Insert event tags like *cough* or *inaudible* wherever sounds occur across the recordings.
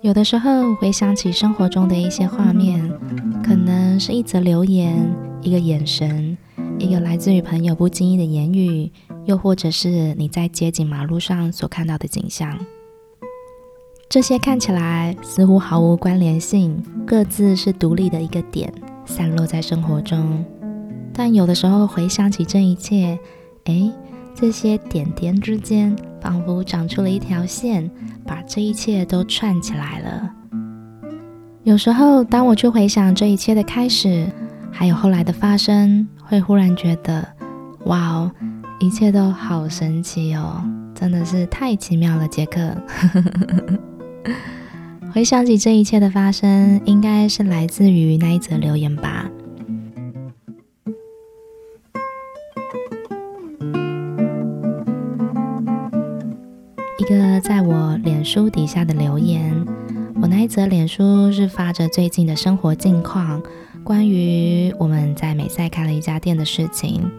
有的时候回想起生活中的一些画面，可能是一则留言、一个眼神、一个来自于朋友不经意的言语，又或者是你在街景马路上所看到的景象。这些看起来似乎毫无关联性，各自是独立的一个点，散落在生活中。但有的时候回想起这一切，诶，这些点点之间仿佛长出了一条线，把这一切都串起来了。有时候，当我去回想这一切的开始，还有后来的发生，会忽然觉得，哇哦，一切都好神奇哦，真的是太奇妙了，杰克。*laughs* 回想起这一切的发生，应该是来自于那一则留言吧。一个在我脸书底下的留言，我那一则脸书是发着最近的生活近况，关于我们在美赛开了一家店的事情。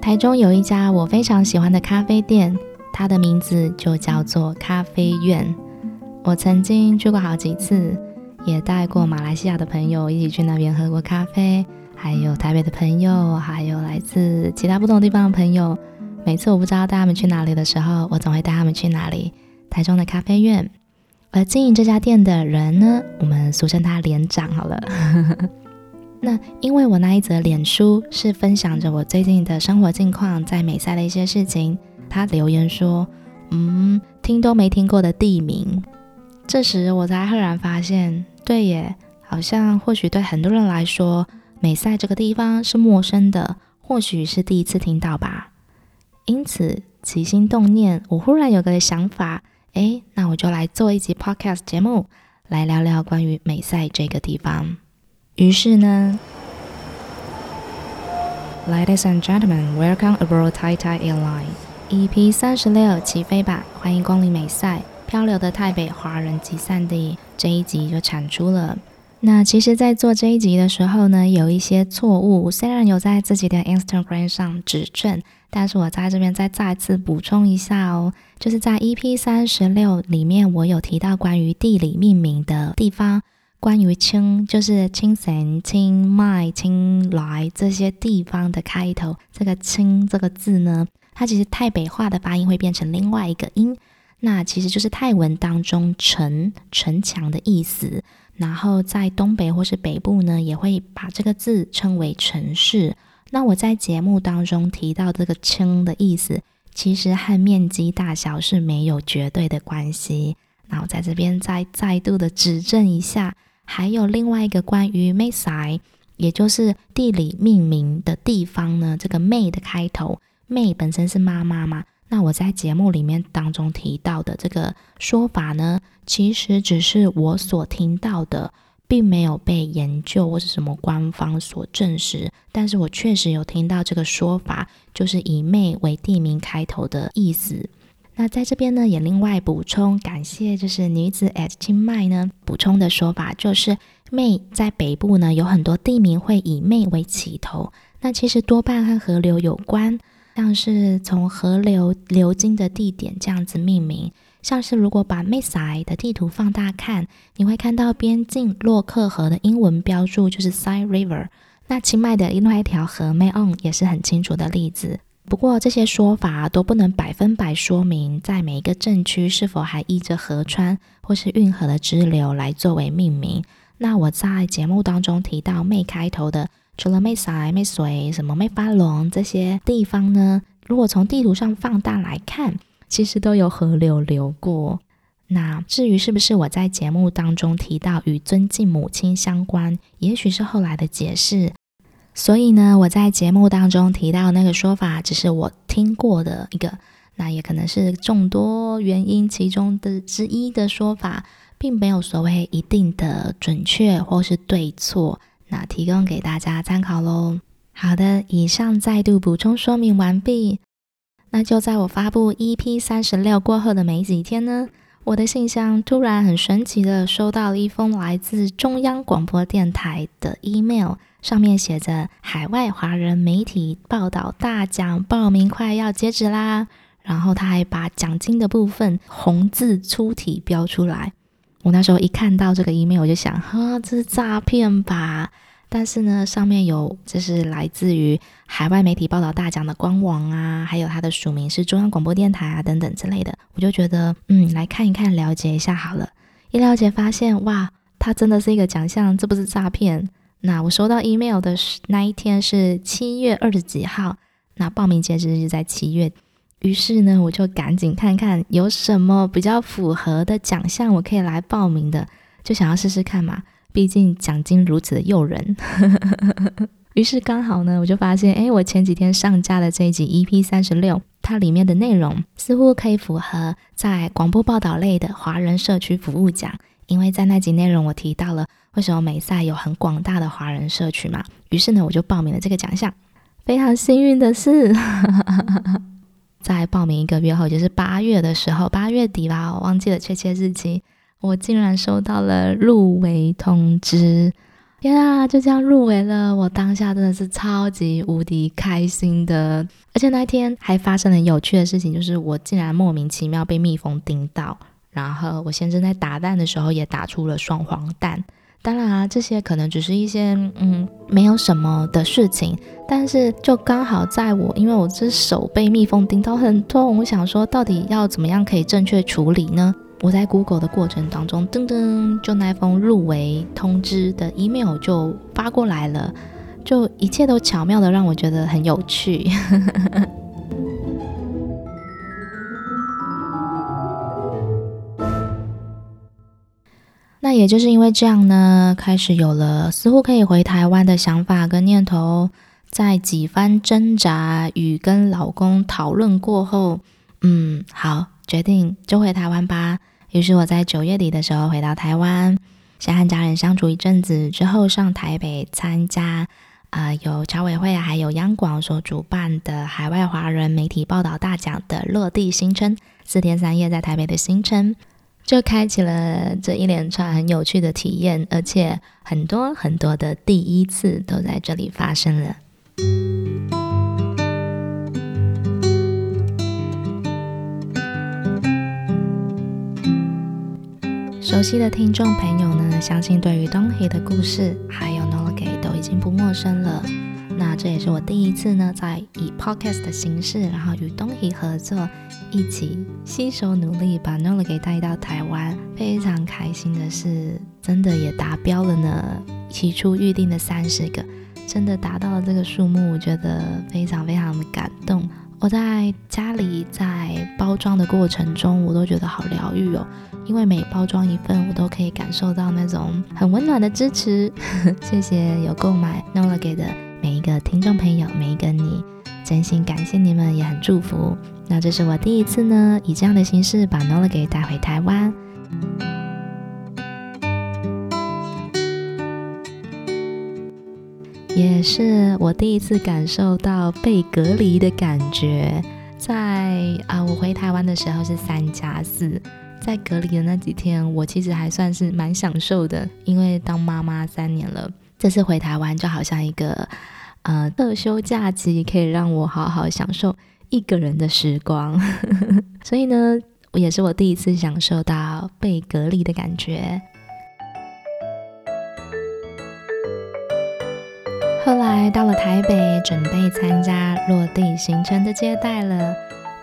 台中有一家我非常喜欢的咖啡店，它的名字就叫做咖啡院。我曾经去过好几次，也带过马来西亚的朋友一起去那边喝过咖啡，还有台北的朋友，还有来自其他不同地方的朋友。每次我不知道带他们去哪里的时候，我总会带他们去哪里？台中的咖啡院。而经营这家店的人呢，我们俗称他连长好了。*laughs* 那因为我那一则脸书是分享着我最近的生活近况，在美赛的一些事情，他留言说：“嗯，听都没听过的地名。”这时我才赫然发现，对耶，好像或许对很多人来说，美赛这个地方是陌生的，或许是第一次听到吧。因此起心动念，我忽然有个想法，诶，那我就来做一集 podcast 节目，来聊聊关于美赛这个地方。于是呢，Ladies and gentlemen, welcome aboard Tai Tai Airline EP 三十六，起飞吧，欢迎光临美赛。漂流的台北华人集散地这一集就产出了。那其实，在做这一集的时候呢，有一些错误，虽然有在自己的 Instagram 上指正，但是我在这边再再次补充一下哦，就是在 EP 三十六里面，我有提到关于地理命名的地方，关于清就是清神、清迈、清莱这些地方的开头，这个清这个字呢，它其实台北话的发音会变成另外一个音。那其实就是泰文当中“城”城墙的意思，然后在东北或是北部呢，也会把这个字称为城市。那我在节目当中提到这个“清”的意思，其实和面积大小是没有绝对的关系。那我在这边再再度的指正一下，还有另外一个关于美赛，也就是地理命名的地方呢，这个“美”的开头，“美”本身是妈妈嘛。那我在节目里面当中提到的这个说法呢，其实只是我所听到的，并没有被研究或是什么官方所证实。但是我确实有听到这个说法，就是以“妹”为地名开头的意思。那在这边呢，也另外补充，感谢就是女子 at 清迈呢补充的说法，就是“妹”在北部呢有很多地名会以“妹”为起头，那其实多半和河流有关。像是从河流流经的地点这样子命名，像是如果把美赛的地图放大看，你会看到边境洛克河的英文标注就是 Side River。那清迈的另外一条河 Mae On 也是很清楚的例子。不过这些说法都不能百分百说明在每一个镇区是否还依着河川或是运河的支流来作为命名。那我在节目当中提到 May 开头的。除了美赛、美水、什么美法龙这些地方呢，如果从地图上放大来看，其实都有河流流过。那至于是不是我在节目当中提到与尊敬母亲相关，也许是后来的解释。所以呢，我在节目当中提到那个说法，只是我听过的一个，那也可能是众多原因其中的之一的说法，并没有所谓一定的准确或是对错。那提供给大家参考喽。好的，以上再度补充说明完毕。那就在我发布 EP 三十六过后的没几天呢，我的信箱突然很神奇的收到了一封来自中央广播电台的 email，上面写着“海外华人媒体报道大奖报名快要截止啦”，然后他还把奖金的部分红字粗体标出来。我那时候一看到这个 email，我就想，哈，这是诈骗吧？但是呢，上面有这是来自于海外媒体报道大奖的官网啊，还有它的署名是中央广播电台啊等等之类的，我就觉得嗯，来看一看，了解一下好了。一了解发现，哇，它真的是一个奖项，这不是诈骗。那我收到 email 的那一天是七月二十几号，那报名截止日在七月。于是呢，我就赶紧看看有什么比较符合的奖项我可以来报名的，就想要试试看嘛。毕竟奖金如此的诱人，*laughs* 于是刚好呢，我就发现，诶，我前几天上架的这一集 EP 三十六，它里面的内容似乎可以符合在广播报道类的华人社区服务奖，因为在那集内容我提到了为什么美赛有很广大的华人社区嘛，于是呢，我就报名了这个奖项。非常幸运的是，*laughs* 在报名一个月后，就是八月的时候，八月底吧，我忘记了确切日期。我竟然收到了入围通知，天啊，就这样入围了！我当下真的是超级无敌开心的，而且那天还发生了有趣的事情，就是我竟然莫名其妙被蜜蜂叮到，然后我先生在打蛋的时候也打出了双黄蛋。当然啊，这些可能只是一些嗯没有什么的事情，但是就刚好在我因为我这手被蜜蜂叮到很痛，我想说到底要怎么样可以正确处理呢？我在 Google 的过程当中，噔噔，就那封入围通知的 email 就发过来了，就一切都巧妙的让我觉得很有趣。*laughs* 那也就是因为这样呢，开始有了似乎可以回台湾的想法跟念头，在几番挣扎与跟老公讨论过后，嗯，好，决定就回台湾吧。于是我在九月底的时候回到台湾，先和家人相处一阵子，之后上台北参加，呃，由侨委会还有央广所主办的海外华人媒体报道大奖的落地新春，四天三夜在台北的行程，就开启了这一连串很有趣的体验，而且很多很多的第一次都在这里发生了。熟悉的听众朋友呢，相信对于东黑的故事还有 Nola Gay 都已经不陌生了。那这也是我第一次呢，在以 podcast 的形式，然后与东黑合作，一起携手努力把 Nola 给带到台湾。非常开心的是，真的也达标了呢。起初预定的三十个，真的达到了这个数目，我觉得非常非常的感动。我在家里在包装的过程中，我都觉得好疗愈哦。因为每包装一份，我都可以感受到那种很温暖的支持。*laughs* 谢谢有购买 Nola 给的每一个听众朋友，每一个你，真心感谢你们，也很祝福。那这是我第一次呢，以这样的形式把 Nola 给带回台湾，也是我第一次感受到被隔离的感觉。在啊，我回台湾的时候是三加四。在隔离的那几天，我其实还算是蛮享受的，因为当妈妈三年了，这次回台湾就好像一个呃特休假期，可以让我好好享受一个人的时光。*laughs* 所以呢，也是我第一次享受到被隔离的感觉。后来到了台北，准备参加落地行程的接待了。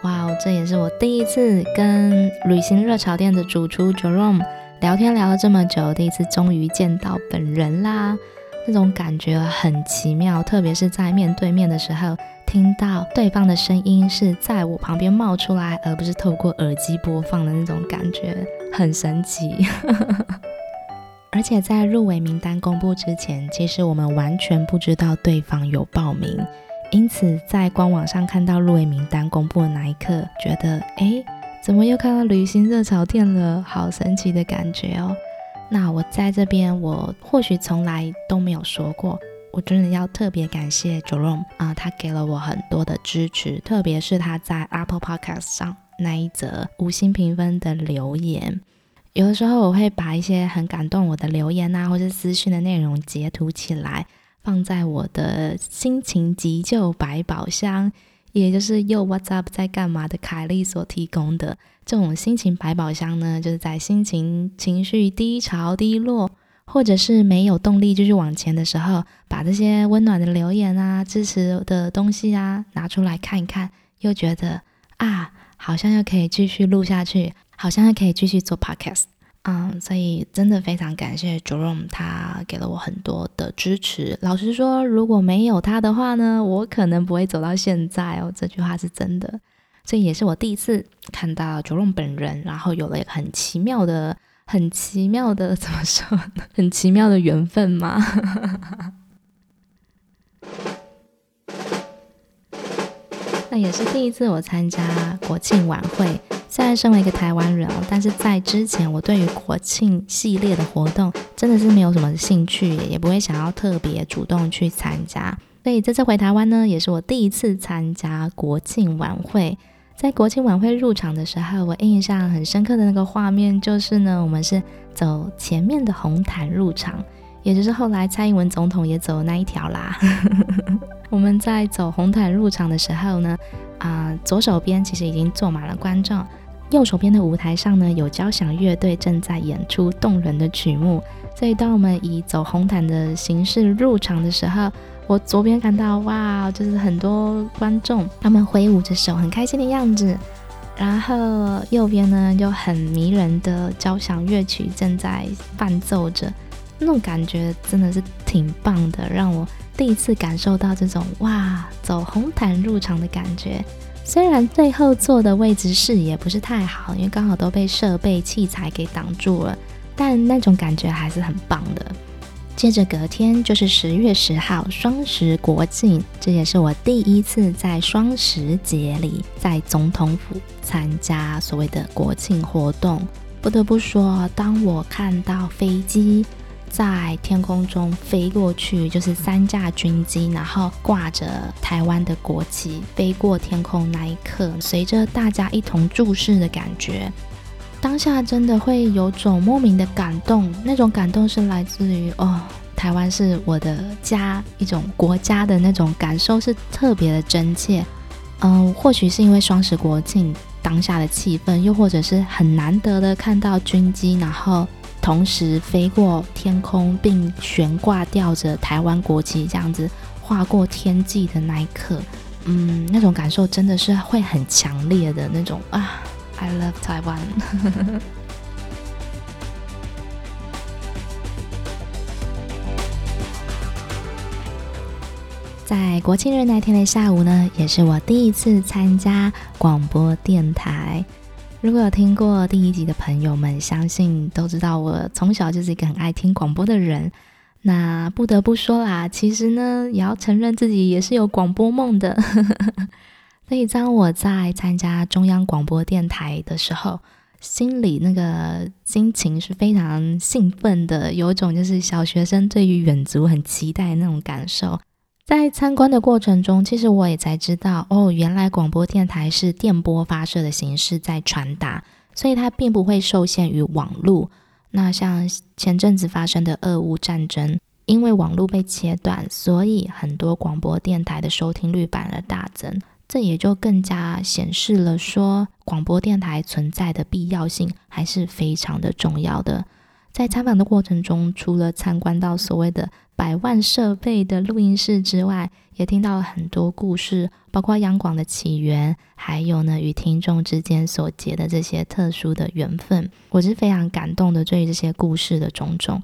哇哦，这也是我第一次跟旅行热炒店的主厨 Jerome 聊天聊了这么久，第一次终于见到本人啦，那种感觉很奇妙，特别是在面对面的时候，听到对方的声音是在我旁边冒出来，而不是透过耳机播放的那种感觉，很神奇。*laughs* 而且在入围名单公布之前，其实我们完全不知道对方有报名。因此，在官网上看到入围名单公布的那一刻，觉得诶，怎么又看到旅行热潮店了？好神奇的感觉哦！那我在这边，我或许从来都没有说过，我真的要特别感谢 Jerome 啊，他给了我很多的支持，特别是他在 Apple Podcast 上那一则五星评分的留言。有的时候我会把一些很感动我的留言啊，或者私讯的内容截图起来，放在我的心情急救百宝箱，也就是又 What's Up 在干嘛的凯莉所提供的这种心情百宝箱呢，就是在心情情绪低潮低落，或者是没有动力继续往前的时候，把这些温暖的留言啊、支持的东西啊拿出来看一看，又觉得啊，好像又可以继续录下去。好像还可以继续做 podcast，嗯，所以真的非常感谢 Jerome，他给了我很多的支持。老实说，如果没有他的话呢，我可能不会走到现在哦。这句话是真的，所以也是我第一次看到 Jerome 本人，然后有了一个很奇妙的、很奇妙的怎么说呢？*laughs* 很奇妙的缘分嘛。*laughs* 那也是第一次我参加国庆晚会。虽然身为一个台湾人哦，但是在之前我对于国庆系列的活动真的是没有什么兴趣，也不会想要特别主动去参加。所以这次回台湾呢，也是我第一次参加国庆晚会。在国庆晚会入场的时候，我印象很深刻的那个画面就是呢，我们是走前面的红毯入场，也就是后来蔡英文总统也走那一条啦。*laughs* 我们在走红毯入场的时候呢，啊、左手边其实已经坐满了观众。右手边的舞台上呢，有交响乐队正在演出动人的曲目。所以，当我们以走红毯的形式入场的时候，我左边看到哇，就是很多观众，他们挥舞着手，很开心的样子。然后右边呢，有很迷人的交响乐曲正在伴奏着，那种感觉真的是挺棒的，让我第一次感受到这种哇，走红毯入场的感觉。虽然最后坐的位置视野不是太好，因为刚好都被设备器材给挡住了，但那种感觉还是很棒的。接着隔天就是十月十号，双十国庆，这也是我第一次在双十节里在总统府参加所谓的国庆活动。不得不说，当我看到飞机，在天空中飞过去，就是三架军机，然后挂着台湾的国旗飞过天空那一刻，随着大家一同注视的感觉，当下真的会有种莫名的感动。那种感动是来自于哦，台湾是我的家，一种国家的那种感受是特别的真切。嗯、或许是因为双十国庆当下的气氛，又或者是很难得的看到军机，然后。同时飞过天空，并悬挂吊着台湾国旗，这样子划过天际的那一刻，嗯，那种感受真的是会很强烈的那种啊！I love Taiwan。*laughs* 在国庆日那天的下午呢，也是我第一次参加广播电台。如果有听过第一集的朋友们，相信都知道我从小就是一个很爱听广播的人。那不得不说啦，其实呢，也要承认自己也是有广播梦的。*laughs* 所以当我在参加中央广播电台的时候，心里那个心情是非常兴奋的，有一种就是小学生对于远足很期待那种感受。在参观的过程中，其实我也才知道，哦，原来广播电台是电波发射的形式在传达，所以它并不会受限于网络。那像前阵子发生的俄乌战争，因为网络被切断，所以很多广播电台的收听率反而大增，这也就更加显示了说，广播电台存在的必要性还是非常的重要的。在参访的过程中，除了参观到所谓的百万设备的录音室之外，也听到了很多故事，包括央广的起源，还有呢与听众之间所结的这些特殊的缘分。我是非常感动的，对于这些故事的种种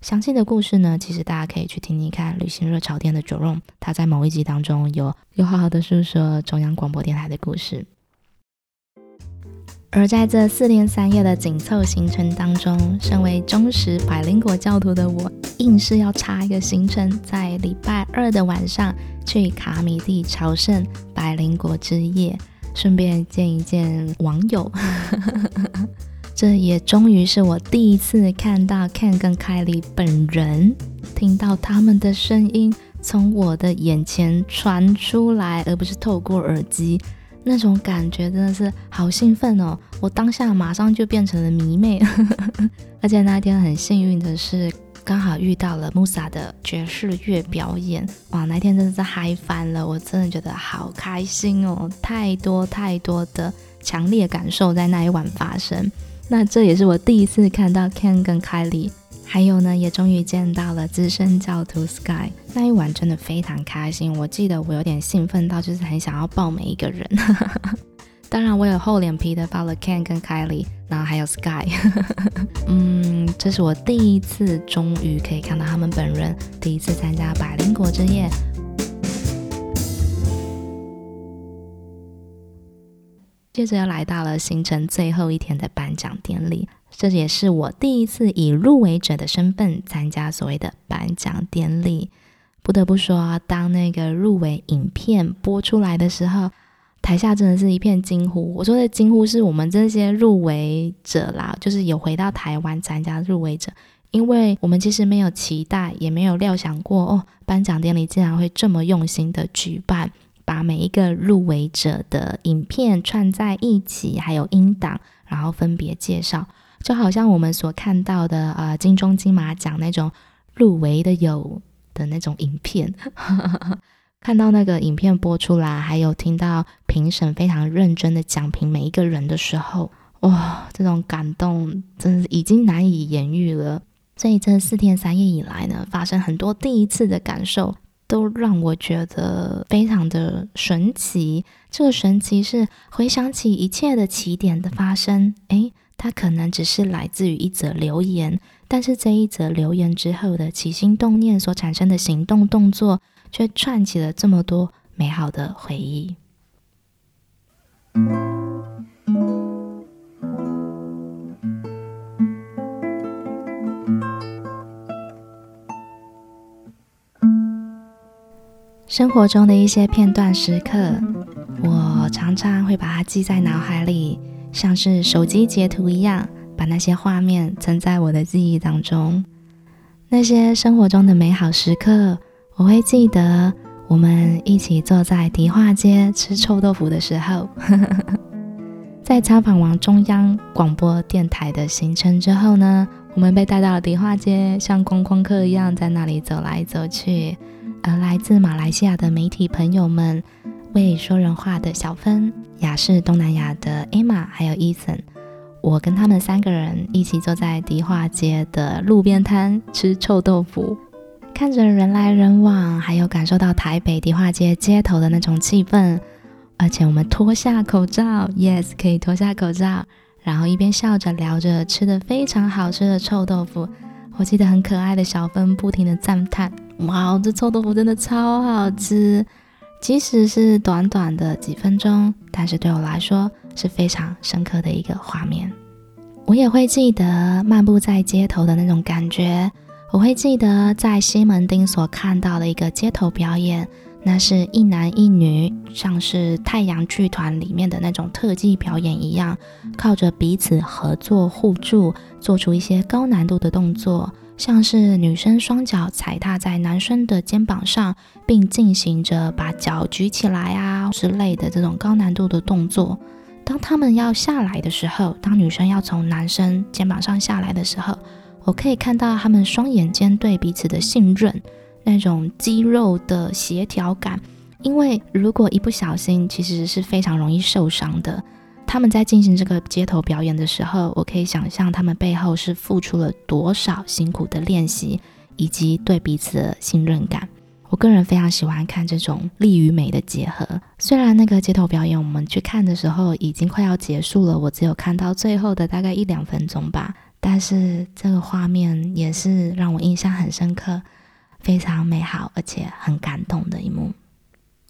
详细的故事呢，其实大家可以去听听看。旅行热潮店的 Jerome，他在某一集当中有有好好的诉说中央广播电台的故事。而在这四天三夜的紧凑行程当中，身为忠实百灵果教徒的我，硬是要插一个行程，在礼拜二的晚上去卡米地朝圣百灵果之夜，顺便见一见网友。*laughs* 这也终于是我第一次看到 Ken 跟凯莉本人，听到他们的声音从我的眼前传出来，而不是透过耳机。那种感觉真的是好兴奋哦！我当下马上就变成了迷妹，*laughs* 而且那天很幸运的是，刚好遇到了 Musa 的爵士乐表演，哇，那天真的是嗨翻了！我真的觉得好开心哦，太多太多的强烈感受在那一晚发生。那这也是我第一次看到 Ken 跟 Kylie。还有呢，也终于见到了资深教徒 Sky，那一晚真的非常开心。我记得我有点兴奋到，就是很想要抱每一个人。*laughs* 当然，我有厚脸皮的抱了 Ken 跟 Kylie，然后还有 Sky。*laughs* 嗯，这是我第一次终于可以看到他们本人，第一次参加百灵果之夜。接着又来到了行程最后一天的颁奖典礼。这也是我第一次以入围者的身份参加所谓的颁奖典礼。不得不说，当那个入围影片播出来的时候，台下真的是一片惊呼。我说的惊呼是我们这些入围者啦，就是有回到台湾参加入围者，因为我们其实没有期待，也没有料想过哦，颁奖典礼竟然会这么用心的举办，把每一个入围者的影片串在一起，还有音档，然后分别介绍。就好像我们所看到的，呃，金钟、金马奖那种入围的有的那种影片，*laughs* 看到那个影片播出来，还有听到评审非常认真的讲评每一个人的时候，哇，这种感动真是已经难以言喻了。所以这四天三夜以来呢，发生很多第一次的感受，都让我觉得非常的神奇。这个神奇是回想起一切的起点的发生，诶。它可能只是来自于一则留言，但是这一则留言之后的起心动念所产生的行动动作，却串起了这么多美好的回忆。生活中的一些片段时刻，我常常会把它记在脑海里。像是手机截图一样，把那些画面存在我的记忆当中。那些生活中的美好时刻，我会记得我们一起坐在迪化街吃臭豆腐的时候，*laughs* 在采访完中央广播电台的行程之后呢，我们被带到了迪化街，像观光客一样在那里走来走去。而来自马来西亚的媒体朋友们。会说人话的小芬，雅士东南亚的 Emma，还有 Ethan，我跟他们三个人一起坐在迪化街的路边摊吃臭豆腐，看着人来人往，还有感受到台北迪化街街头的那种气氛。而且我们脱下口罩，Yes，可以脱下口罩，然后一边笑着聊着吃的非常好吃的臭豆腐。我记得很可爱的小芬不停的赞叹：“哇，这臭豆腐真的超好吃！”即使是短短的几分钟，但是对我来说是非常深刻的一个画面。我也会记得漫步在街头的那种感觉，我会记得在西门町所看到的一个街头表演，那是一男一女，像是太阳剧团里面的那种特技表演一样，靠着彼此合作互助，做出一些高难度的动作。像是女生双脚踩踏在男生的肩膀上，并进行着把脚举起来啊之类的这种高难度的动作。当他们要下来的时候，当女生要从男生肩膀上下来的时候，我可以看到他们双眼间对彼此的信任，那种肌肉的协调感。因为如果一不小心，其实是非常容易受伤的。他们在进行这个街头表演的时候，我可以想象他们背后是付出了多少辛苦的练习，以及对彼此的信任感。我个人非常喜欢看这种力与美的结合。虽然那个街头表演我们去看的时候已经快要结束了，我只有看到最后的大概一两分钟吧，但是这个画面也是让我印象很深刻，非常美好而且很感动的一幕。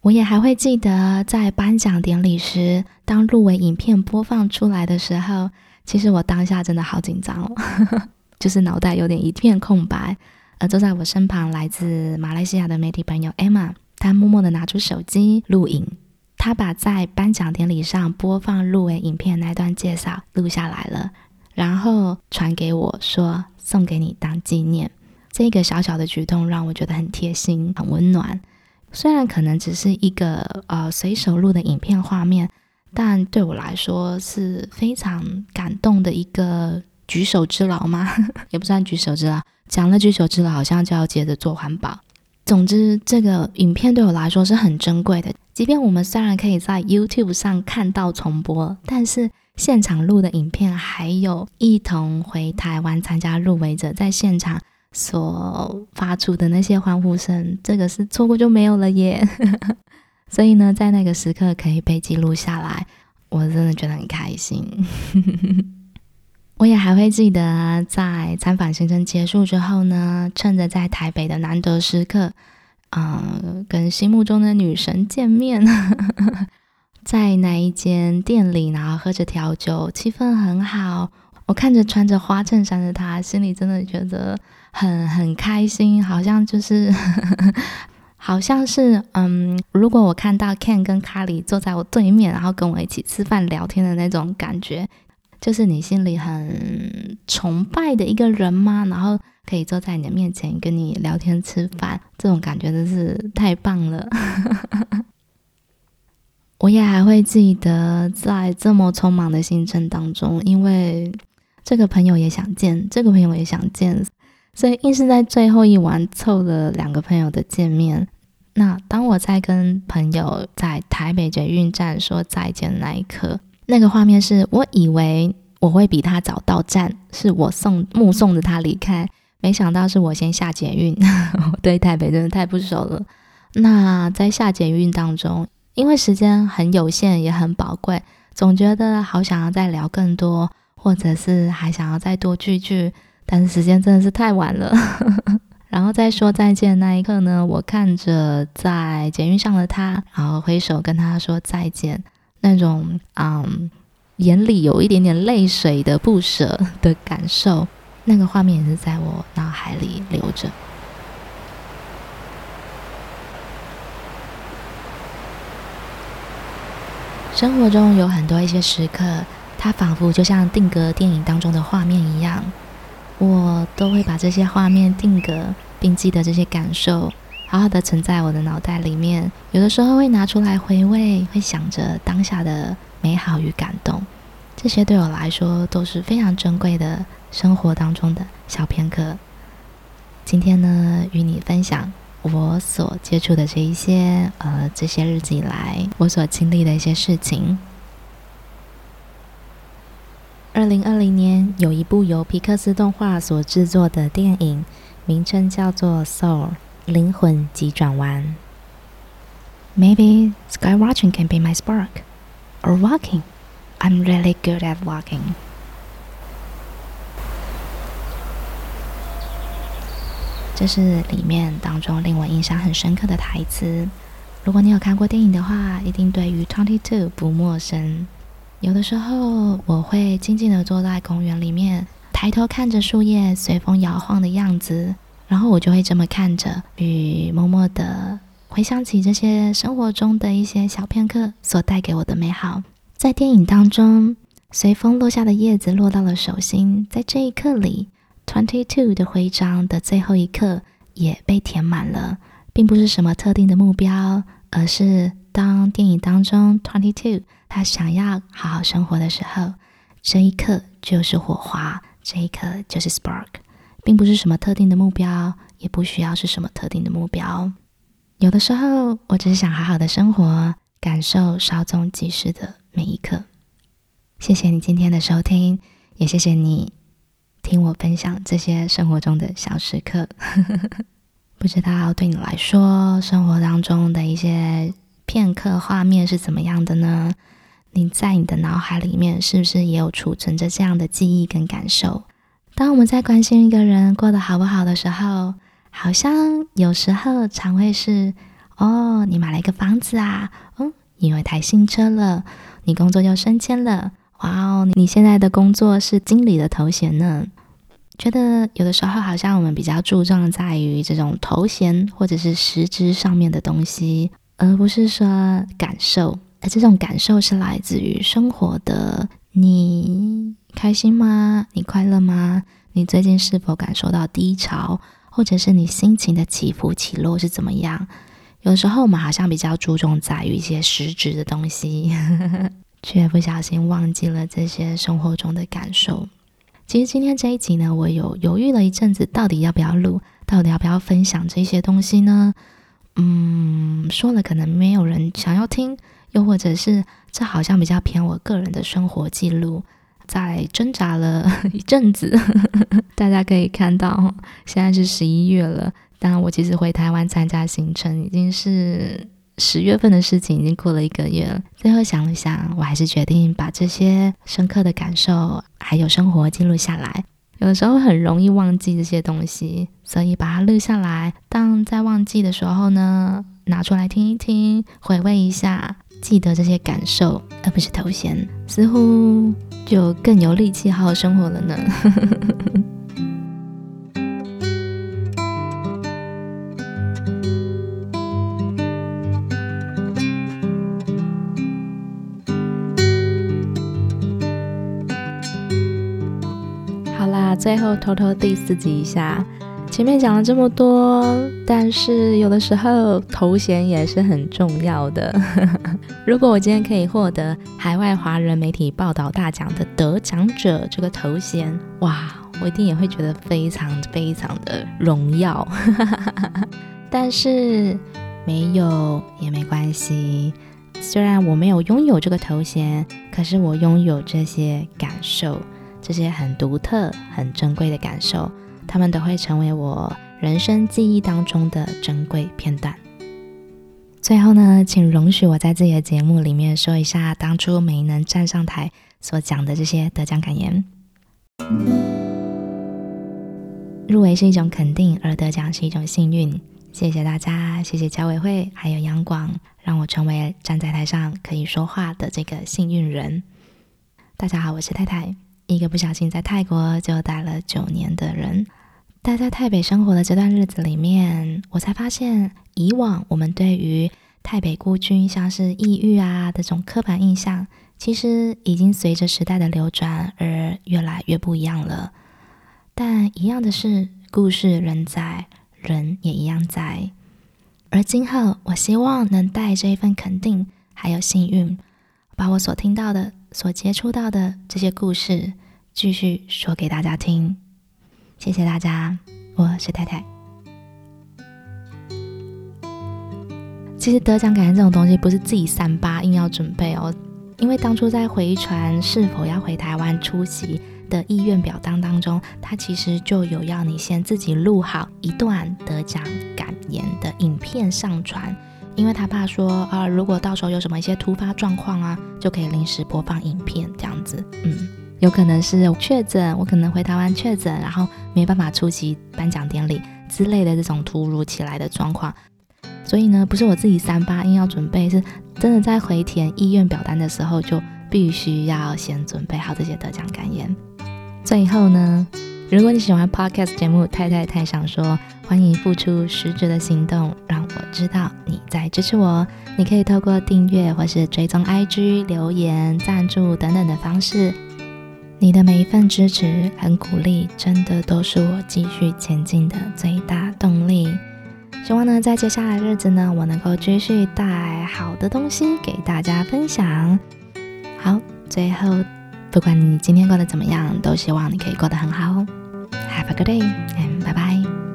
我也还会记得，在颁奖典礼时，当入围影片播放出来的时候，其实我当下真的好紧张哦，*laughs* 就是脑袋有点一片空白。而坐在我身旁来自马来西亚的媒体朋友 Emma，她默默地拿出手机录影，她把在颁奖典礼上播放入围影片那段介绍录下来了，然后传给我说送给你当纪念。这个小小的举动让我觉得很贴心、很温暖。虽然可能只是一个呃随手录的影片画面，但对我来说是非常感动的一个举手之劳吗？*laughs* 也不算举手之劳，讲了举手之劳，好像就要接着做环保。总之，这个影片对我来说是很珍贵的。即便我们虽然可以在 YouTube 上看到重播，但是现场录的影片，还有一同回台湾参加入围者在现场所发出的那些欢呼声，这个是错过就没有了耶。*laughs* 所以呢，在那个时刻可以被记录下来，我真的觉得很开心。*laughs* 我也还会记得，在参访行程结束之后呢，趁着在台北的难得时刻，嗯、跟心目中的女神见面，*laughs* 在那一间店里，然后喝着调酒，气氛很好。我看着穿着花衬衫的她，心里真的觉得很很开心，好像就是，好像是，嗯，如果我看到 Ken 跟卡里坐在我对面，然后跟我一起吃饭聊天的那种感觉。就是你心里很崇拜的一个人吗？然后可以坐在你的面前跟你聊天吃饭，这种感觉真是太棒了。*laughs* 我也还会记得，在这么匆忙的行程当中，因为这个朋友也想见，这个朋友也想见，所以硬是在最后一晚凑了两个朋友的见面。那当我在跟朋友在台北捷运站说再见那一刻，那个画面是我以为我会比他早到站，是我送目送着他离开，没想到是我先下捷运。*laughs* 我对台北真的太不熟了。那在下捷运当中，因为时间很有限，也很宝贵，总觉得好想要再聊更多，或者是还想要再多聚聚，但是时间真的是太晚了。*laughs* 然后在说再见那一刻呢，我看着在捷运上的他，然后挥手跟他说再见。那种嗯，眼里有一点点泪水的不舍的感受，那个画面也是在我脑海里留着。生活中有很多一些时刻，它仿佛就像定格电影当中的画面一样，我都会把这些画面定格，并记得这些感受。好好的存在我的脑袋里面，有的时候会拿出来回味，会想着当下的美好与感动，这些对我来说都是非常珍贵的生活当中的小片刻。今天呢，与你分享我所接触的这一些，呃，这些日子以来我所经历的一些事情。二零二零年有一部由皮克斯动画所制作的电影，名称叫做《Soul》。灵魂急转弯。Maybe sky watching can be my spark, or walking. I'm really good at walking. 这是里面当中令我印象很深刻的台词。如果你有看过电影的话，一定对于 Twenty Two 不陌生。有的时候，我会静静地坐在公园里面，抬头看着树叶随风摇晃的样子。然后我就会这么看着，与默默地回想起这些生活中的一些小片刻所带给我的美好。在电影当中，随风落下的叶子落到了手心，在这一刻里，Twenty Two 的徽章的最后一刻也被填满了，并不是什么特定的目标，而是当电影当中 Twenty Two 他想要好好生活的时候，这一刻就是火花，这一刻就是 Spark。并不是什么特定的目标，也不需要是什么特定的目标。有的时候，我只是想好好的生活，感受稍纵即逝的每一刻。谢谢你今天的收听，也谢谢你听我分享这些生活中的小时刻。*laughs* 不知道对你来说，生活当中的一些片刻画面是怎么样的呢？你在你的脑海里面是不是也有储存着这样的记忆跟感受？当我们在关心一个人过得好不好的时候，好像有时候常会是：哦，你买了一个房子啊，哦，你有一台新车了，你工作又升迁了，哇哦，你现在的工作是经理的头衔呢。觉得有的时候好像我们比较注重在于这种头衔或者是实质上面的东西，而不是说感受。而这种感受是来自于生活的你。开心吗？你快乐吗？你最近是否感受到低潮，或者是你心情的起伏起落是怎么样？有时候我们好像比较注重在于一些实质的东西，*laughs* 却不小心忘记了这些生活中的感受。其实今天这一集呢，我有犹豫了一阵子，到底要不要录，到底要不要分享这些东西呢？嗯，说了可能没有人想要听，又或者是这好像比较偏我个人的生活记录，在挣扎了 *laughs* 一阵子。*laughs* 大家可以看到，现在是十一月了，当然我其实回台湾参加行程已经是。十月份的事情已经过了一个月了，最后想了想，我还是决定把这些深刻的感受还有生活记录下来。有的时候很容易忘记这些东西，所以把它录下来。当在忘记的时候呢，拿出来听一听，回味一下，记得这些感受，而不是头衔，似乎就更有力气好好生活了呢。*laughs* 好啦最后偷偷 diss 自己一下，前面讲了这么多，但是有的时候头衔也是很重要的。*laughs* 如果我今天可以获得海外华人媒体报道大奖的得奖者这个头衔，哇，我一定也会觉得非常非常的荣耀。*laughs* 但是没有也没关系，虽然我没有拥有这个头衔，可是我拥有这些感受。这些很独特、很珍贵的感受，他们都会成为我人生记忆当中的珍贵片段。最后呢，请容许我在自己的节目里面说一下当初没能站上台所讲的这些得奖感言。入围是一种肯定，而得奖是一种幸运。谢谢大家，谢谢侨委会还有央广，让我成为站在台上可以说话的这个幸运人。大家好，我是太太。一个不小心在泰国就待了九年的人，待在台北生活的这段日子里面，我才发现，以往我们对于泰北孤军像是抑郁啊这种刻板印象，其实已经随着时代的流转而越来越不一样了。但一样的是，故事仍在，人也一样在。而今后，我希望能带这一份肯定，还有幸运，把我所听到的。所接触到的这些故事，继续说给大家听。谢谢大家，我是太太。其实得奖感言这种东西，不是自己三八硬要准备哦。因为当初在回传是否要回台湾出席的意愿表单当中，他其实就有要你先自己录好一段得奖感言的影片上传。因为他怕说啊，如果到时候有什么一些突发状况啊，就可以临时播放影片这样子。嗯，有可能是确诊，我可能回台湾确诊，然后没办法出席颁奖典礼之类的这种突如其来的状况。所以呢，不是我自己三八硬要准备，是真的在回填意愿表单的时候，就必须要先准备好这些得奖感言。最后呢，如果你喜欢 Podcast 节目《太太太想说》，欢迎付出实质的行动，让我知道你在支持我。你可以透过订阅或是追踪 IG、留言、赞助等等的方式。你的每一份支持和鼓励，真的都是我继续前进的最大动力。希望呢，在接下来的日子呢，我能够继续带好的东西给大家分享。好，最后。不管你今天过得怎么样，都希望你可以过得很好。Have a good day and bye bye.